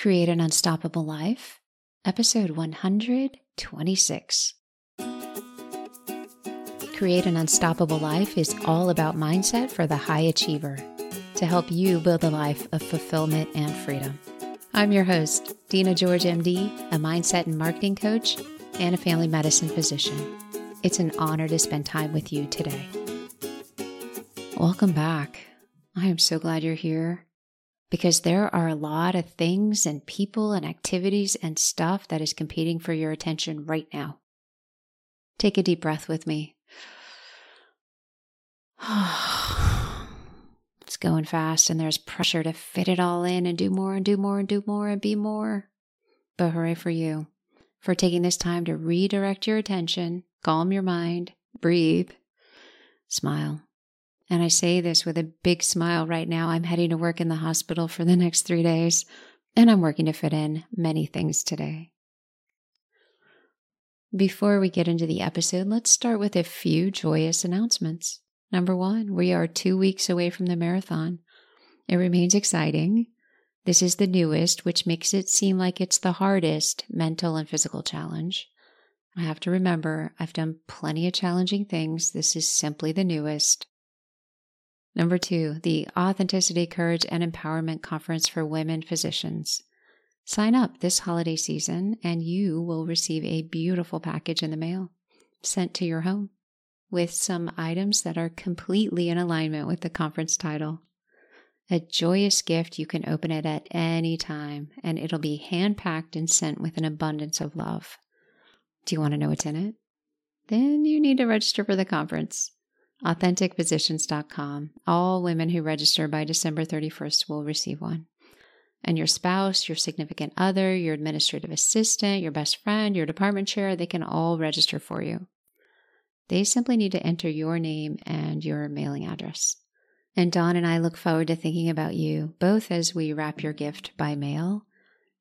Create an Unstoppable Life, episode 126. Create an Unstoppable Life is all about mindset for the high achiever to help you build a life of fulfillment and freedom. I'm your host, Dina George, MD, a mindset and marketing coach and a family medicine physician. It's an honor to spend time with you today. Welcome back. I am so glad you're here because there are a lot of things and people and activities and stuff that is competing for your attention right now. Take a deep breath with me. it's going fast, and there's pressure to fit it all in and do more and do more and do more and be more. But hooray for you for taking this time to redirect your attention, calm your mind, breathe, smile. And I say this with a big smile right now. I'm heading to work in the hospital for the next three days, and I'm working to fit in many things today. Before we get into the episode, let's start with a few joyous announcements. Number one, we are two weeks away from the marathon. It remains exciting. This is the newest, which makes it seem like it's the hardest mental and physical challenge. I have to remember, I've done plenty of challenging things. This is simply the newest. Number two, the Authenticity, Courage, and Empowerment Conference for Women Physicians. Sign up this holiday season and you will receive a beautiful package in the mail sent to your home with some items that are completely in alignment with the conference title. A joyous gift, you can open it at any time and it'll be hand packed and sent with an abundance of love. Do you want to know what's in it? Then you need to register for the conference authenticphysicians.com. All women who register by December 31st will receive one. And your spouse, your significant other, your administrative assistant, your best friend, your department chair, they can all register for you. They simply need to enter your name and your mailing address. And Dawn and I look forward to thinking about you both as we wrap your gift by mail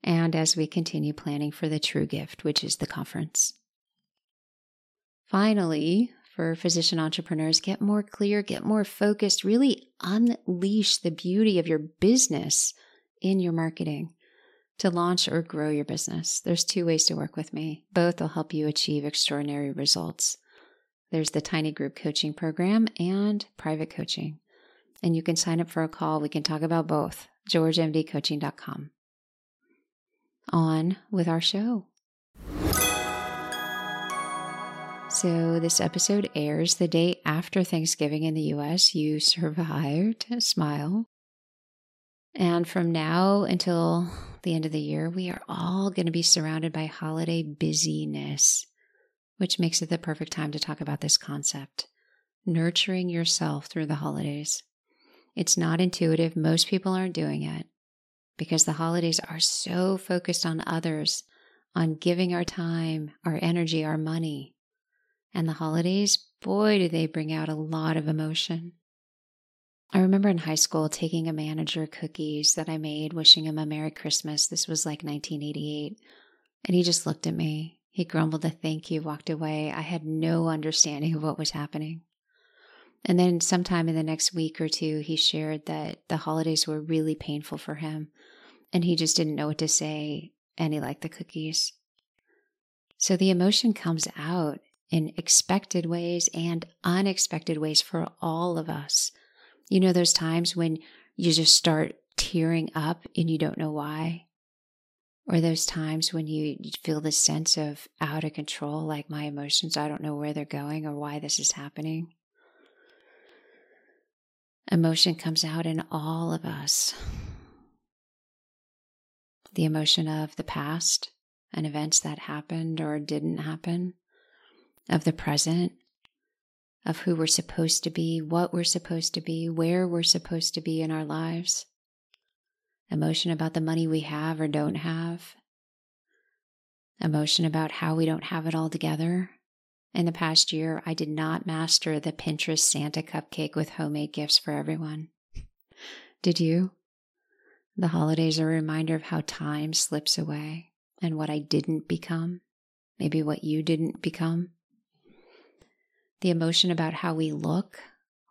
and as we continue planning for the true gift, which is the conference. Finally, for physician entrepreneurs get more clear, get more focused, really unleash the beauty of your business in your marketing to launch or grow your business. There's two ways to work with me. Both will help you achieve extraordinary results. There's the tiny group coaching program and private coaching. And you can sign up for a call. We can talk about both. GeorgeMDCoaching.com. On with our show. So, this episode airs the day after Thanksgiving in the US. You survived. Smile. And from now until the end of the year, we are all going to be surrounded by holiday busyness, which makes it the perfect time to talk about this concept nurturing yourself through the holidays. It's not intuitive. Most people aren't doing it because the holidays are so focused on others, on giving our time, our energy, our money. And the holidays, boy, do they bring out a lot of emotion. I remember in high school taking a manager cookies that I made, wishing him a Merry Christmas. This was like 1988. And he just looked at me. He grumbled a thank you, walked away. I had no understanding of what was happening. And then, sometime in the next week or two, he shared that the holidays were really painful for him and he just didn't know what to say and he liked the cookies. So the emotion comes out in expected ways and unexpected ways for all of us. You know, those times when you just start tearing up and you don't know why? Or those times when you feel this sense of out of control, like my emotions, I don't know where they're going or why this is happening. Emotion comes out in all of us. The emotion of the past and events that happened or didn't happen of the present, of who we're supposed to be, what we're supposed to be, where we're supposed to be in our lives, emotion about the money we have or don't have, emotion about how we don't have it all together. In the past year, I did not master the Pinterest Santa cupcake with homemade gifts for everyone. Did you? The holidays are a reminder of how time slips away and what I didn't become, maybe what you didn't become the emotion about how we look.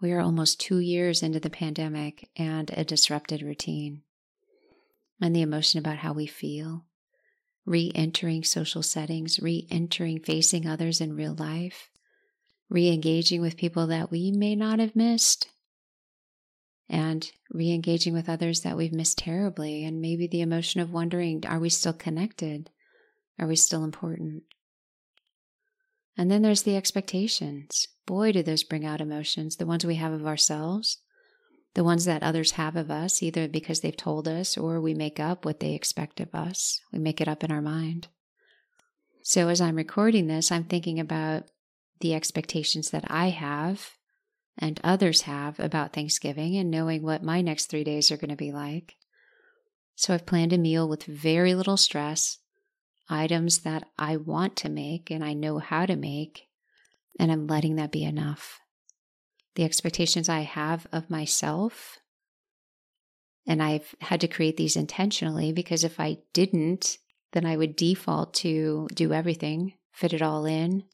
We are almost two years into the pandemic and a disrupted routine. and the emotion about how we feel, re entering social settings, re entering facing others in real life, re engaging with people that we may not have missed, and re engaging with others that we've missed terribly, and maybe the emotion of wondering are we still connected? Are we still important? And then there's the expectations. Boy, do those bring out emotions, the ones we have of ourselves, the ones that others have of us, either because they've told us or we make up what they expect of us. We make it up in our mind. So as I'm recording this, I'm thinking about the expectations that I have and others have about Thanksgiving and knowing what my next three days are going to be like. So I've planned a meal with very little stress, items that I want to make and I know how to make, and I'm letting that be enough. The expectations I have of myself, and I've had to create these intentionally because if I didn't, then I would default to do everything, fit it all in,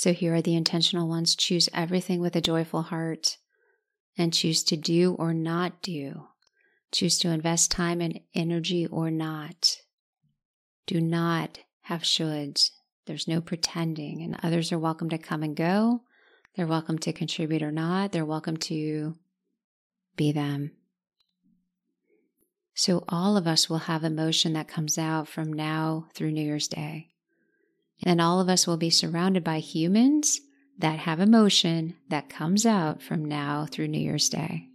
so here are the intentional ones choose everything with a joyful heart and choose to do or not do. Choose to invest time and energy or not. Do not have shoulds. There's no pretending, and others are welcome to come and go. They're welcome to contribute or not. They're welcome to be them. So, all of us will have emotion that comes out from now through New Year's Day. And all of us will be surrounded by humans that have emotion that comes out from now through New Year's Day.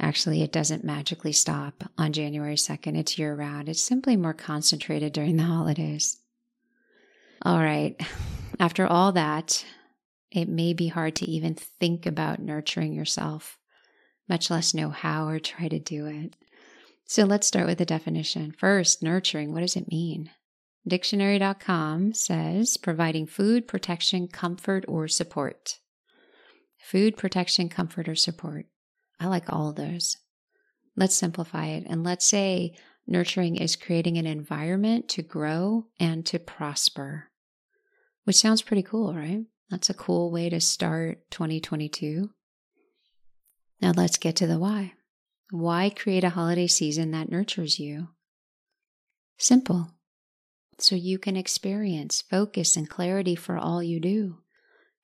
Actually, it doesn't magically stop on January 2nd. It's year round. It's simply more concentrated during the holidays. All right. After all that, it may be hard to even think about nurturing yourself, much less know how or try to do it. So let's start with the definition. First, nurturing. What does it mean? Dictionary.com says providing food, protection, comfort, or support. Food, protection, comfort, or support. I like all of those. Let's simplify it and let's say nurturing is creating an environment to grow and to prosper, which sounds pretty cool, right? That's a cool way to start 2022. Now let's get to the why. Why create a holiday season that nurtures you? Simple so you can experience focus and clarity for all you do.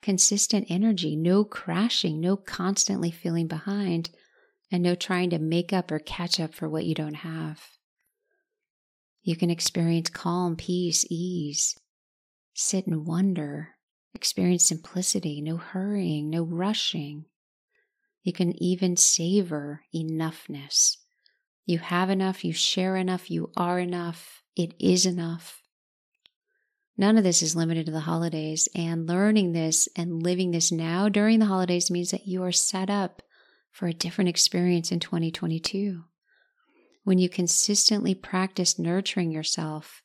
Consistent energy, no crashing, no constantly feeling behind, and no trying to make up or catch up for what you don't have. You can experience calm, peace, ease, sit and wonder, experience simplicity, no hurrying, no rushing. You can even savor enoughness. You have enough, you share enough, you are enough, it is enough. None of this is limited to the holidays, and learning this and living this now during the holidays means that you are set up for a different experience in 2022. When you consistently practice nurturing yourself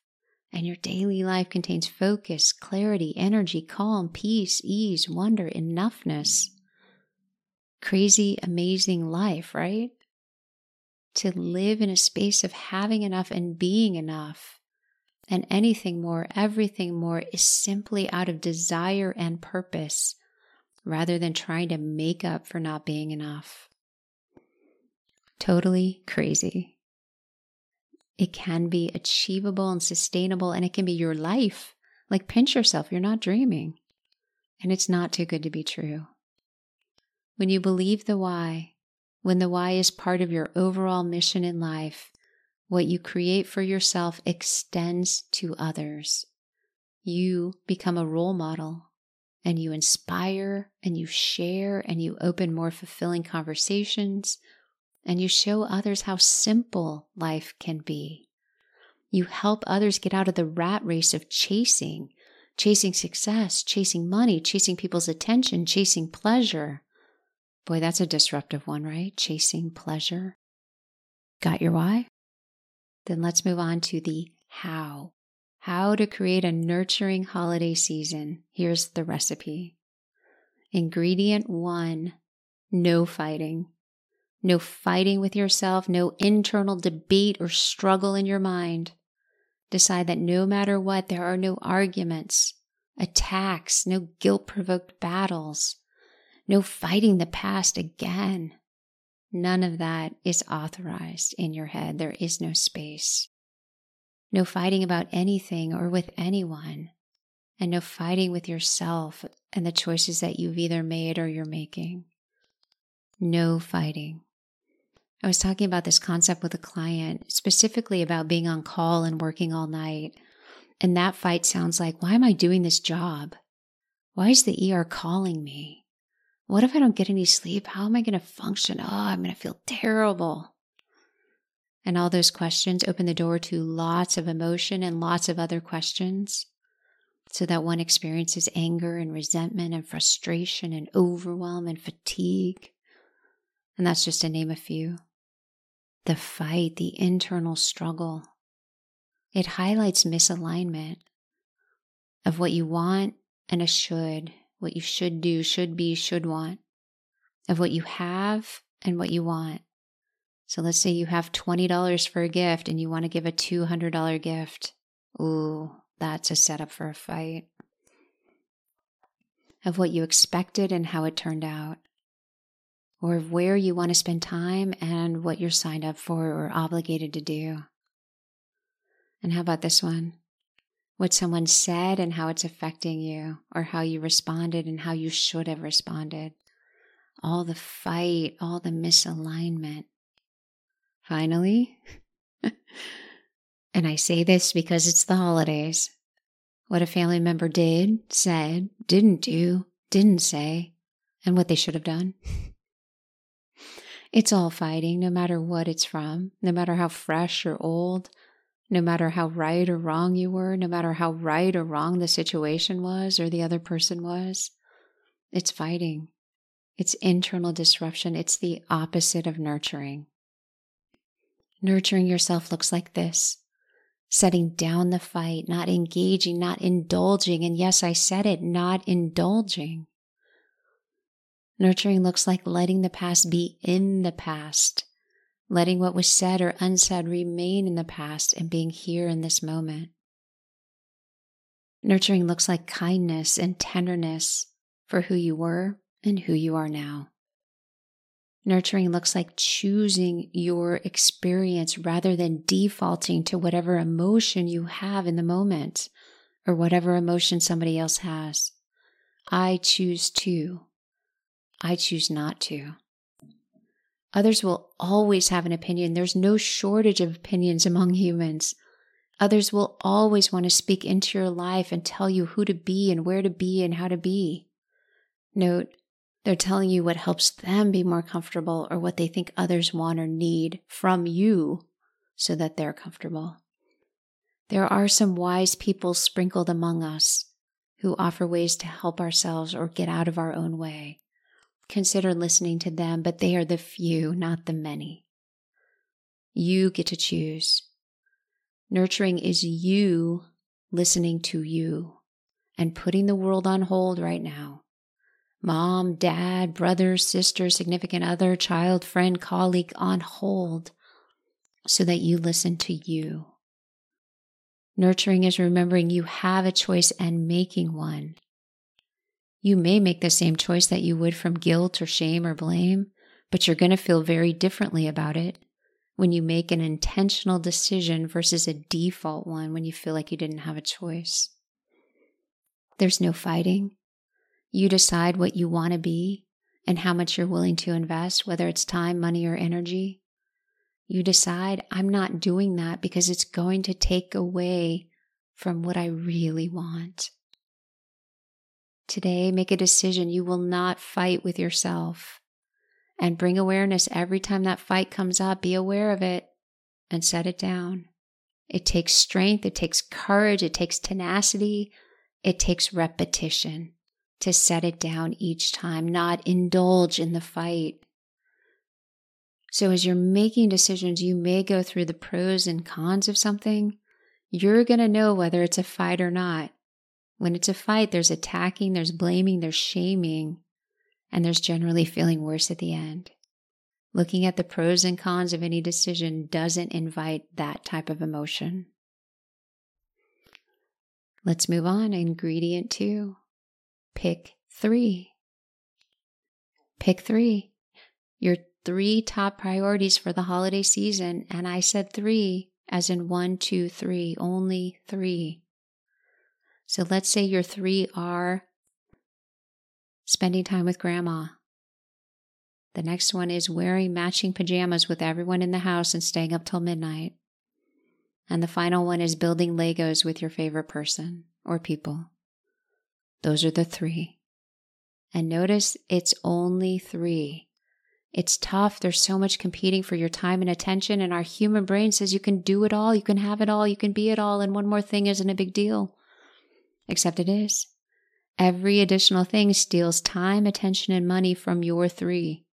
and your daily life contains focus, clarity, energy, calm, peace, ease, wonder, enoughness, crazy, amazing life, right? To live in a space of having enough and being enough and anything more, everything more is simply out of desire and purpose rather than trying to make up for not being enough. Totally crazy. It can be achievable and sustainable, and it can be your life. Like, pinch yourself, you're not dreaming. And it's not too good to be true. When you believe the why, when the why is part of your overall mission in life, what you create for yourself extends to others. You become a role model and you inspire and you share and you open more fulfilling conversations and you show others how simple life can be. You help others get out of the rat race of chasing, chasing success, chasing money, chasing people's attention, chasing pleasure. Boy, that's a disruptive one, right? Chasing pleasure. Got your why? Then let's move on to the how. How to create a nurturing holiday season. Here's the recipe. Ingredient one no fighting. No fighting with yourself, no internal debate or struggle in your mind. Decide that no matter what, there are no arguments, attacks, no guilt provoked battles, no fighting the past again. None of that is authorized in your head. There is no space. No fighting about anything or with anyone, and no fighting with yourself and the choices that you've either made or you're making. No fighting. I was talking about this concept with a client, specifically about being on call and working all night. And that fight sounds like, why am I doing this job? Why is the ER calling me? What if I don't get any sleep? How am I going to function? Oh, I'm going to feel terrible. And all those questions open the door to lots of emotion and lots of other questions. So that one experiences anger and resentment and frustration and overwhelm and fatigue. And that's just to name a few the fight, the internal struggle. It highlights misalignment of what you want and a should, what you should do, should be, should want, of what you have and what you want. So let's say you have $20 for a gift and you want to give a $200 gift. Ooh, that's a setup for a fight. Of what you expected and how it turned out or of where you want to spend time and what you're signed up for or obligated to do. And how about this one? What someone said and how it's affecting you, or how you responded and how you should have responded. All the fight, all the misalignment. Finally, and I say this because it's the holidays, what a family member did, said, didn't do, didn't say, and what they should have done. It's all fighting, no matter what it's from, no matter how fresh or old, no matter how right or wrong you were, no matter how right or wrong the situation was or the other person was. It's fighting. It's internal disruption. It's the opposite of nurturing. Nurturing yourself looks like this setting down the fight, not engaging, not indulging. And yes, I said it, not indulging. Nurturing looks like letting the past be in the past, letting what was said or unsaid remain in the past and being here in this moment. Nurturing looks like kindness and tenderness for who you were and who you are now. Nurturing looks like choosing your experience rather than defaulting to whatever emotion you have in the moment or whatever emotion somebody else has. I choose to. I choose not to. Others will always have an opinion. There's no shortage of opinions among humans. Others will always want to speak into your life and tell you who to be and where to be and how to be. Note, they're telling you what helps them be more comfortable or what they think others want or need from you so that they're comfortable. There are some wise people sprinkled among us who offer ways to help ourselves or get out of our own way consider listening to them, but they are the few, not the many. You get to choose. Nurturing is you listening to you and putting the world on hold right now. Mom, dad, brother, sister, significant other, child, friend, colleague on hold so that you listen to you. Nurturing is remembering you have a choice and making one. You may make the same choice that you would from guilt or shame or blame, but you're going to feel very differently about it when you make an intentional decision versus a default one when you feel like you didn't have a choice. There's no fighting. You decide what you want to be and how much you're willing to invest, whether it's time, money, or energy. You decide, I'm not doing that because it's going to take away from what I really want. Today, make a decision. You will not fight with yourself. And bring awareness every time that fight comes up. Be aware of it and set it down. It takes strength, it takes courage, it takes tenacity, it takes repetition to set it down each time, not indulge in the fight. So, as you're making decisions, you may go through the pros and cons of something. You're going to know whether it's a fight or not. When it's a fight, there's attacking, there's blaming, there's shaming, and there's generally feeling worse at the end. Looking at the pros and cons of any decision doesn't invite that type of emotion. Let's move on. Ingredient two pick three. Pick three. Your three top priorities for the holiday season. And I said three, as in one, two, three, only three. So let's say your three are spending time with grandma. The next one is wearing matching pajamas with everyone in the house and staying up till midnight. And the final one is building Legos with your favorite person or people. Those are the three. And notice it's only three. It's tough. There's so much competing for your time and attention, and our human brain says you can do it all, you can have it all, you can be it all, and one more thing isn't a big deal. Except it is. Every additional thing steals time, attention, and money from your three.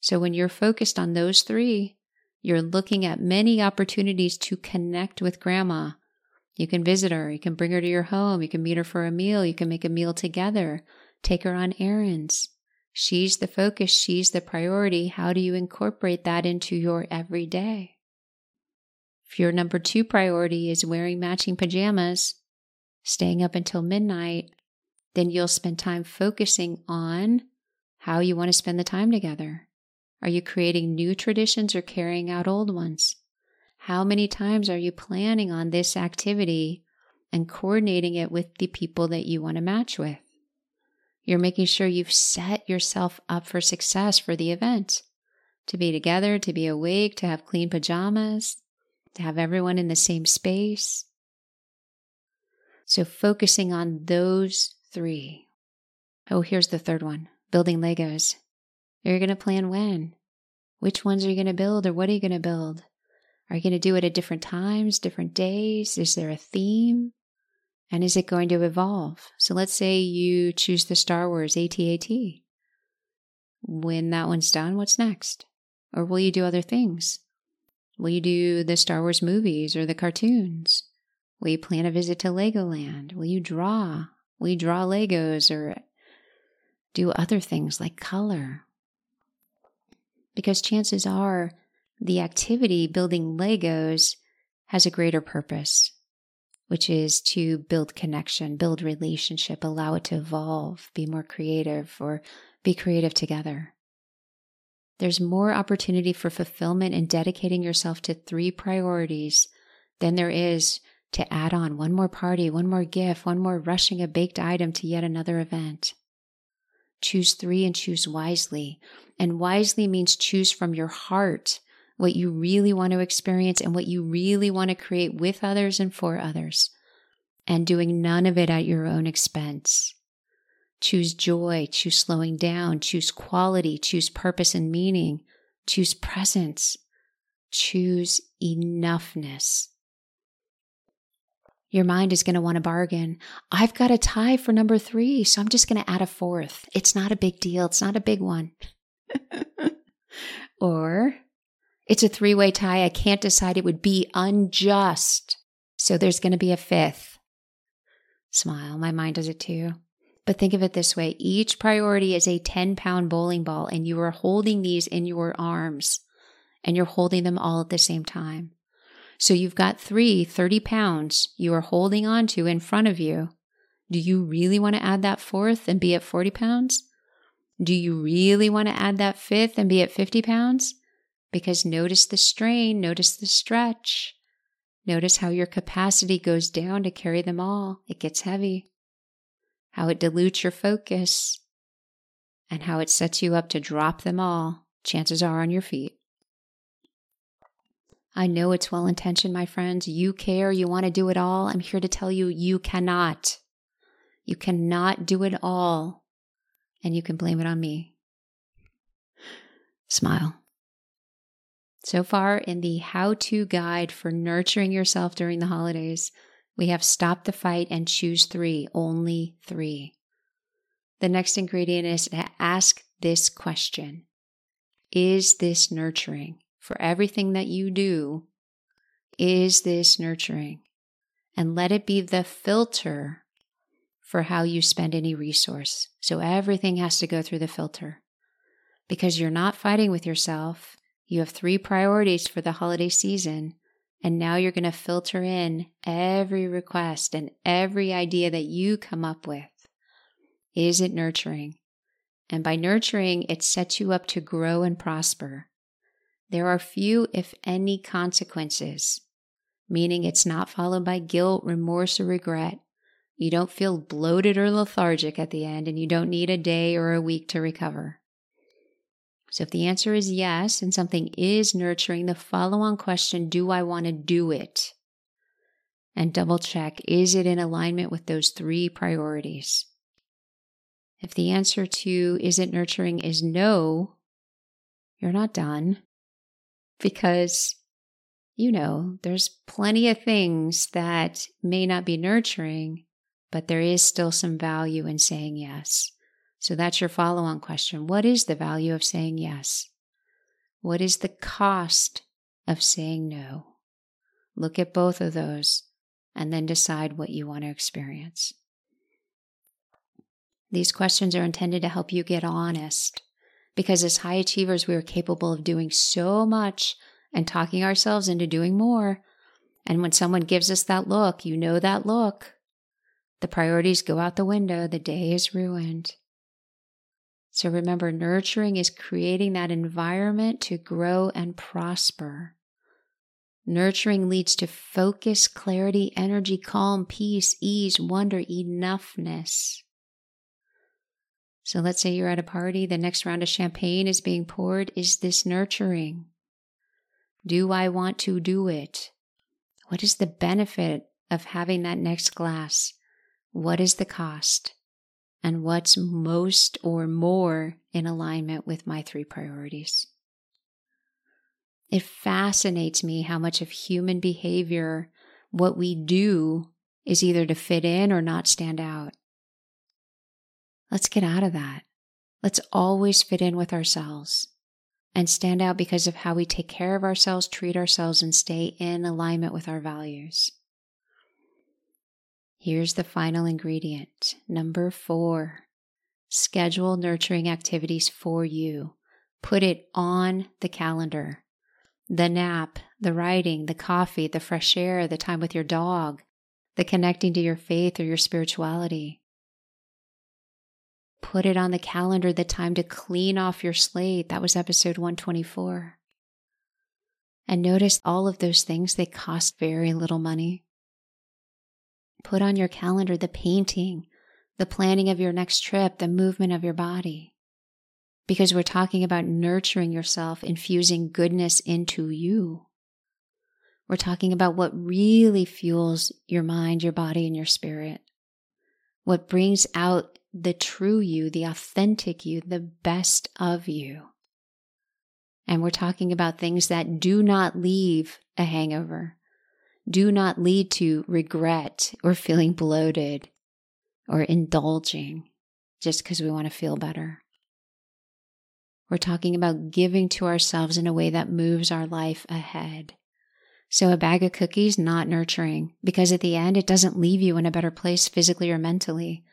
So when you're focused on those three, you're looking at many opportunities to connect with grandma. You can visit her, you can bring her to your home, you can meet her for a meal, you can make a meal together, take her on errands. She's the focus, she's the priority. How do you incorporate that into your everyday? If your number two priority is wearing matching pajamas, staying up until midnight, then you'll spend time focusing on how you want to spend the time together. Are you creating new traditions or carrying out old ones? How many times are you planning on this activity and coordinating it with the people that you want to match with? You're making sure you've set yourself up for success for the event to be together, to be awake, to have clean pajamas, to have everyone in the same space. So, focusing on those three. Oh, here's the third one building Legos. Are You're going to plan when? Which ones are you going to build or what are you going to build? Are you going to do it at different times, different days? Is there a theme? And is it going to evolve? So let's say you choose the Star Wars AT-AT. When that one's done, what's next? Or will you do other things? Will you do the Star Wars movies or the cartoons? Will you plan a visit to Legoland? Will you draw? Will you draw Legos or do other things like color? because chances are the activity building Legos has a greater purpose, which is to build connection, build relationship, allow it to evolve, be more creative, or be creative together. There's more opportunity for fulfillment in dedicating yourself to three priorities than there is to add on one more party, one more gift, one more rushing a baked item to yet another event. Choose three and choose wisely. And wisely means choose from your heart what you really want to experience and what you really want to create with others and for others, and doing none of it at your own expense. Choose joy, choose slowing down, choose quality, choose purpose and meaning, choose presence, choose enoughness. Your mind is going to want to bargain. I've got a tie for number three, so I'm just going to add a fourth. It's not a big deal. It's not a big one. or it's a three way tie. I can't decide. It would be unjust. So there's going to be a fifth. Smile. My mind does it too. But think of it this way each priority is a 10 pound bowling ball, and you are holding these in your arms, and you're holding them all at the same time. So you've got three 30 pounds you are holding on to in front of you. Do you really want to add that fourth and be at 40 pounds? Do you really want to add that fifth and be at 50 pounds? Because notice the strain, notice the stretch. Notice how your capacity goes down to carry them all. It gets heavy. How it dilutes your focus. And how it sets you up to drop them all, chances are, on your feet. I know it's well intentioned, my friends. You care, you want to do it all. I'm here to tell you, you cannot. You cannot do it all, and you can blame it on me. Smile. So far, in the how to guide for nurturing yourself during the holidays, we have stop the fight and choose three, only three. The next ingredient is to ask this question Is this nurturing? For everything that you do is this nurturing. And let it be the filter for how you spend any resource. So everything has to go through the filter because you're not fighting with yourself. You have three priorities for the holiday season. And now you're going to filter in every request and every idea that you come up with. Is it nurturing? And by nurturing, it sets you up to grow and prosper. There are few, if any, consequences, meaning it's not followed by guilt, remorse, or regret. You don't feel bloated or lethargic at the end, and you don't need a day or a week to recover. So, if the answer is yes, and something is nurturing, the follow on question do I want to do it? And double check is it in alignment with those three priorities? If the answer to is it nurturing is no, you're not done because you know there's plenty of things that may not be nurturing, but there is still some value in saying yes. So that's your follow on question. What is the value of saying yes? What is the cost of saying no? Look at both of those and then decide what you want to experience. These questions are intended to help you get honest because as high achievers, we are capable of doing so much and talking ourselves into doing more. And when someone gives us that look, you know that look, the priorities go out the window, the day is ruined. So remember, nurturing is creating that environment to grow and prosper. Nurturing leads to focus, clarity, energy, calm, peace, ease, wonder, enoughness. So let's say you're at a party, the next round of champagne is being poured. Is this nurturing? Do I want to do it? What is the benefit of having that next glass? What is the cost? and what's most or more in alignment with my three priorities. It fascinates me how much of human behavior, what we do, is either to fit in or not stand out. Let's get out of that. Let's always fit in with ourselves and stand out because of how we take care of ourselves, treat ourselves, and stay in alignment with our values. Here's the final ingredient. Number four, schedule nurturing activities for you. Put it on the calendar. The nap, the writing, the coffee, the fresh air, the time with your dog, the connecting to your faith or your spirituality. Put it on the calendar, the time to clean off your slate. That was episode 124. And notice all of those things, they cost very little money. Put on your calendar the painting, the planning of your next trip, the movement of your body. Because we're talking about nurturing yourself, infusing goodness into you. We're talking about what really fuels your mind, your body, and your spirit. What brings out the true you, the authentic you, the best of you. And we're talking about things that do not leave a hangover, do not lead to regret or feeling bloated or indulging just because we want to feel better. We're talking about giving to ourselves in a way that moves our life ahead. So, a bag of cookies, not nurturing, because at the end, it doesn't leave you in a better place physically or mentally.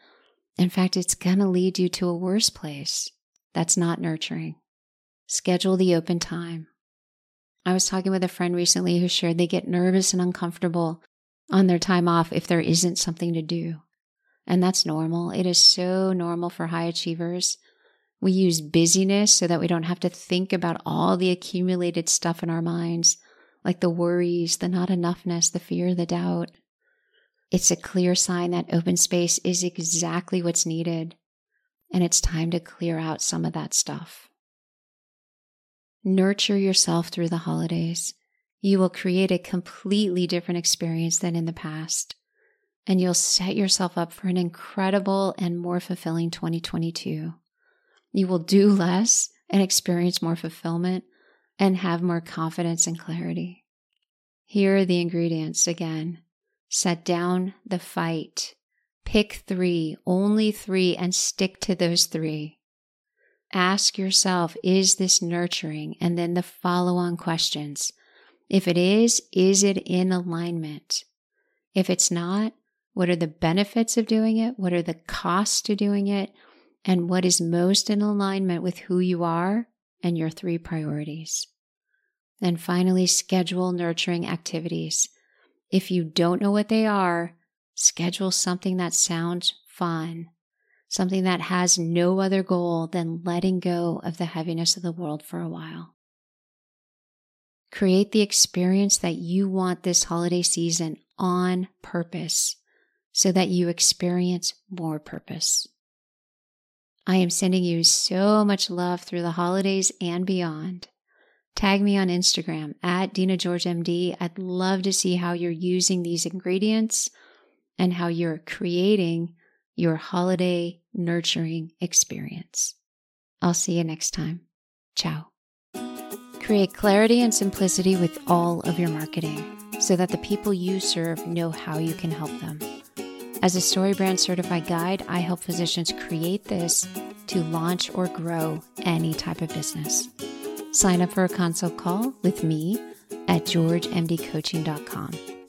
In fact, it's going to lead you to a worse place. That's not nurturing. Schedule the open time. I was talking with a friend recently who shared they get nervous and uncomfortable on their time off if there isn't something to do. And that's normal. It is so normal for high achievers. We use busyness so that we don't have to think about all the accumulated stuff in our minds, like the worries, the not enoughness, the fear, the doubt. It's a clear sign that open space is exactly what's needed. And it's time to clear out some of that stuff. Nurture yourself through the holidays. You will create a completely different experience than in the past. And you'll set yourself up for an incredible and more fulfilling 2022. You will do less and experience more fulfillment and have more confidence and clarity. Here are the ingredients again. Set down the fight. Pick three, only three, and stick to those three. Ask yourself, is this nurturing? And then the follow on questions. If it is, is it in alignment? If it's not, what are the benefits of doing it? What are the costs to doing it? And what is most in alignment with who you are and your three priorities? And finally, schedule nurturing activities. If you don't know what they are, schedule something that sounds fun, something that has no other goal than letting go of the heaviness of the world for a while. Create the experience that you want this holiday season on purpose so that you experience more purpose. I am sending you so much love through the holidays and beyond. Tag me on Instagram at Dina George MD. I'd love to see how you're using these ingredients and how you're creating your holiday nurturing experience. I'll see you next time. Ciao. Create clarity and simplicity with all of your marketing so that the people you serve know how you can help them. As a StoryBrand certified guide, I help physicians create this to launch or grow any type of business. Sign up for a consult call with me at georgemdcoaching.com.